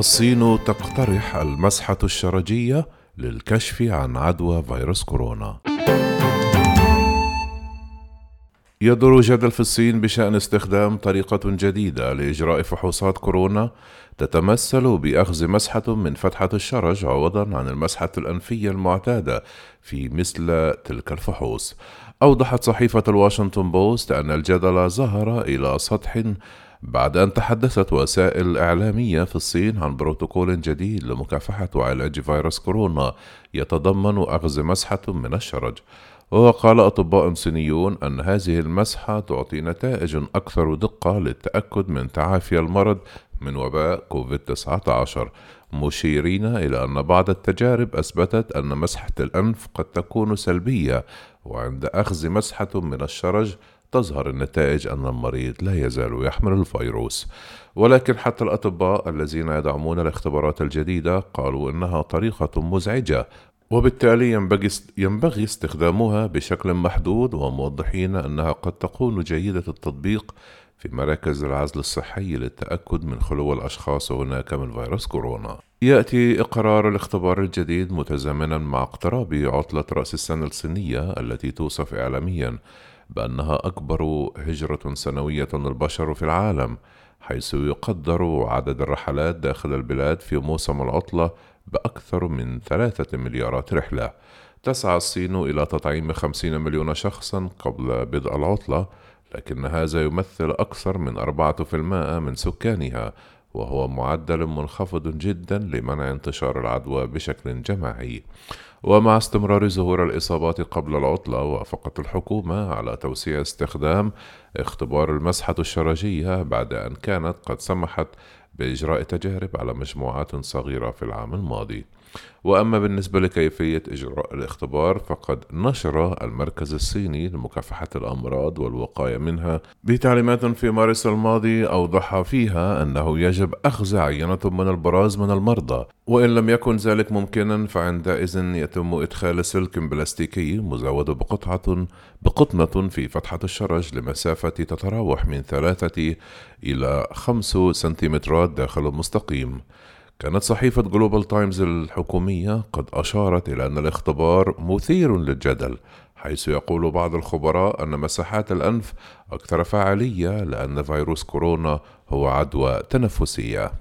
الصين تقترح المسحة الشرجية للكشف عن عدوى فيروس كورونا. يدور جدل في الصين بشأن استخدام طريقة جديدة لإجراء فحوصات كورونا تتمثل بأخذ مسحة من فتحة الشرج عوضا عن المسحة الأنفية المعتادة في مثل تلك الفحوص. أوضحت صحيفة الواشنطن بوست أن الجدل ظهر إلى سطح بعد أن تحدثت وسائل إعلامية في الصين عن بروتوكول جديد لمكافحة وعلاج فيروس كورونا يتضمن أخذ مسحة من الشرج. وقال أطباء صينيون أن هذه المسحة تعطي نتائج أكثر دقة للتأكد من تعافي المرض من وباء كوفيد-19 مشيرين إلى أن بعض التجارب أثبتت أن مسحة الأنف قد تكون سلبية وعند أخذ مسحة من الشرج تظهر النتائج أن المريض لا يزال يحمل الفيروس ولكن حتى الأطباء الذين يدعمون الاختبارات الجديدة قالوا إنها طريقة مزعجة وبالتالي ينبغي استخدامها بشكل محدود وموضحين أنها قد تكون جيدة التطبيق في مراكز العزل الصحي للتأكد من خلو الأشخاص هناك من فيروس كورونا. يأتي إقرار الاختبار الجديد متزامنا مع اقتراب عطلة رأس السنة الصينية التي توصف إعلاميا بأنها أكبر هجرة سنوية للبشر في العالم حيث يقدر عدد الرحلات داخل البلاد في موسم العطلة بأكثر من ثلاثة مليارات رحلة. تسعى الصين إلى تطعيم خمسين مليون شخصا قبل بدء العطلة لكن هذا يمثل أكثر من أربعة في المائة من سكانها وهو معدل منخفض جدا لمنع انتشار العدوى بشكل جماعي. ومع استمرار ظهور الإصابات قبل العطلة وافقت الحكومة على توسيع استخدام اختبار المسحة الشرجية بعد أن كانت قد سمحت بإجراء تجارب على مجموعات صغيرة في العام الماضي. وأما بالنسبة لكيفية إجراء الاختبار فقد نشر المركز الصيني لمكافحة الأمراض والوقاية منها بتعليمات في مارس الماضي أوضح فيها أنه يجب أخذ عينة من البراز من المرضى وإن لم يكن ذلك ممكنا فعندئذ يتم إدخال سلك بلاستيكي مزود بقطعة بقطنة في فتحة الشرج لمسافة تتراوح من ثلاثة إلى خمس سنتيمترات داخل المستقيم. كانت صحيفة جلوبال تايمز الحكومية قد أشارت إلى أن الاختبار مثير للجدل حيث يقول بعض الخبراء أن مسحات الأنف أكثر فعالية لأن فيروس كورونا هو عدوى تنفسية.